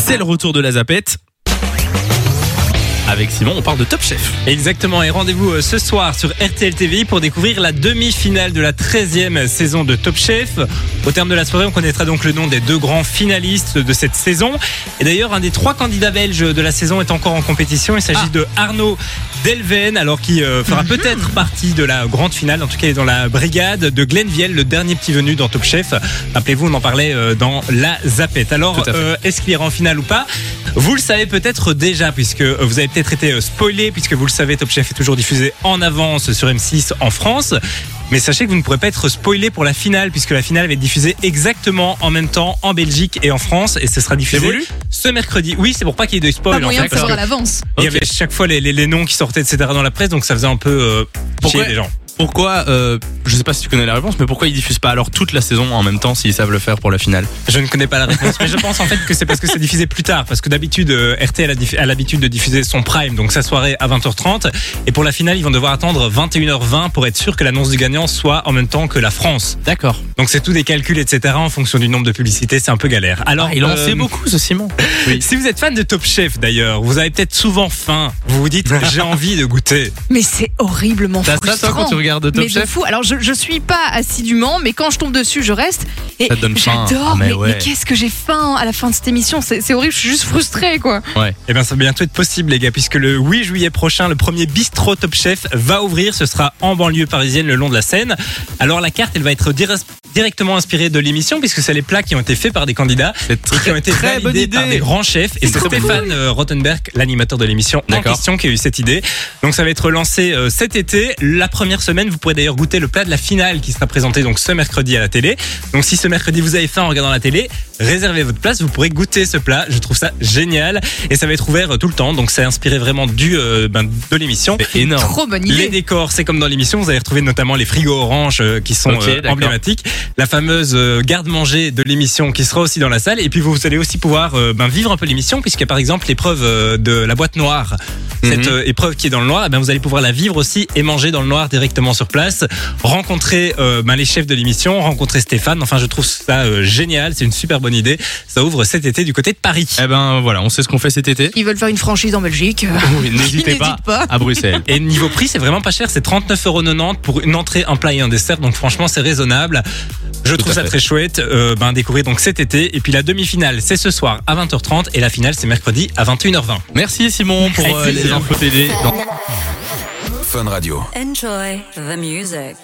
C'est le retour de la zapette. Avec Simon, on parle de Top Chef. Exactement, et rendez-vous euh, ce soir sur RTL TV pour découvrir la demi-finale de la 13e saison de Top Chef. Au terme de la soirée, on connaîtra donc le nom des deux grands finalistes de cette saison. Et d'ailleurs, un des trois candidats belges de la saison est encore en compétition. Il s'agit de Arnaud Delven, alors qui euh, fera peut-être partie de la grande finale. En tout cas, il est dans la brigade de Glenn Viel, le dernier petit venu dans Top Chef. Rappelez-vous, on en parlait euh, dans la Zapette. Alors, euh, est-ce qu'il ira en finale ou pas? Vous le savez peut-être déjà, puisque vous avez peut-être été euh, spoilé, puisque vous le savez, Top Chef est toujours diffusé en avance sur M6 en France. Mais sachez que vous ne pourrez pas être spoilé pour la finale, puisque la finale va être diffusée exactement en même temps en Belgique et en France, et ce sera diffusé voulu ce mercredi. Oui, c'est pour pas qu'il y ait de spoil. Pas en moyen fait, de savoir à l'avance. Il y avait chaque fois les, les- les noms qui sortaient, etc. dans la presse, donc ça faisait un peu euh, chier les gens. Pourquoi, euh, je sais pas si tu connais la réponse, mais pourquoi ils diffusent pas alors toute la saison en même temps s'ils savent le faire pour la finale Je ne connais pas la réponse, mais je pense en fait que c'est parce que c'est diffusé plus tard. Parce que d'habitude, euh, RTL a, l'habitude de diffuser son prime, donc sa soirée à 20h30. Et pour la finale, ils vont devoir attendre 21h20 pour être sûr que l'annonce du gagnant soit en même temps que la France. D'accord. Donc c'est tout des calculs, etc. en fonction du nombre de publicités, c'est un peu galère. Alors, il en euh, sait beaucoup ce Simon. Oui. Si vous êtes fan de Top Chef d'ailleurs, vous avez peut-être souvent faim. Vous vous dites, j'ai envie de goûter. Mais c'est horriblement T'as ça toi frustrant. quand tu regardes Top mais de Chef fou. Alors je, je suis pas assidûment, mais quand je tombe dessus, je reste. Et Ça te donne faim. j'adore. Ah, mais mais ouais. mais qu'est-ce que j'ai faim à la fin de cette émission C'est c'est horrible. Je suis juste frustrée, quoi. Eh bien, ça va bientôt être possible, les gars, puisque le 8 juillet prochain, le premier bistrot Top Chef va ouvrir. Ce sera en banlieue parisienne, le long de la Seine. Alors, la carte, elle va être dir- directement inspirée de l'émission, puisque c'est les plats qui ont été faits par des candidats C'est et qui ont été très bonne validés idée. par des grands chefs. Et c'est Stéphane euh, Rothenberg, l'animateur de l'émission en D'accord. question, qui a eu cette idée. Donc, ça va être lancé euh, cet été. La première semaine, vous pourrez d'ailleurs goûter le plat de la finale qui sera présenté donc ce mercredi à la télé. Donc, si ce mercredi vous avez faim en regardant la télé, réservez votre place. Vous pourrez goûter ce plat. Je trouve ça génial. Et ça va être ouvert euh, tout le temps. Donc, c'est inspiré vraiment du, euh, ben, de l'émission. C'est énorme. Trop bonne Les idée. décors, c'est comme dans l'émission, vous allez retrouver notamment les frigos orange euh, qui sont euh, emblématiques, la fameuse euh, garde-manger de l'émission qui sera aussi dans la salle, et puis vous allez aussi pouvoir euh, ben, vivre un peu l'émission, puisque par exemple l'épreuve euh, de la boîte noire, cette Mhm. euh, épreuve qui est dans le noir, eh ben, vous allez pouvoir la vivre aussi et manger dans le noir directement sur place, rencontrer euh, ben, les chefs de l'émission, rencontrer Stéphane, enfin je trouve ça euh, génial, c'est une super bonne idée, ça ouvre cet été du côté de Paris. Eh ben voilà, on sait ce qu'on fait cet été. Ils veulent faire une franchise en Belgique. Oui, N'hésitez N'hésite pas, pas. à Bruxelles. Et niveau prix, c'est vraiment pas cher, c'est 39,90€ pour une entrée, un plat et un dessert, donc franchement c'est raisonnable. Je trouve ça fait. très chouette, euh, ben découvrir donc cet été. Et puis la demi-finale, c'est ce soir à 20h30 et la finale, c'est mercredi à 21h20. Merci Simon pour euh, les infos télé. Dans- Fun Radio. Enjoy the music.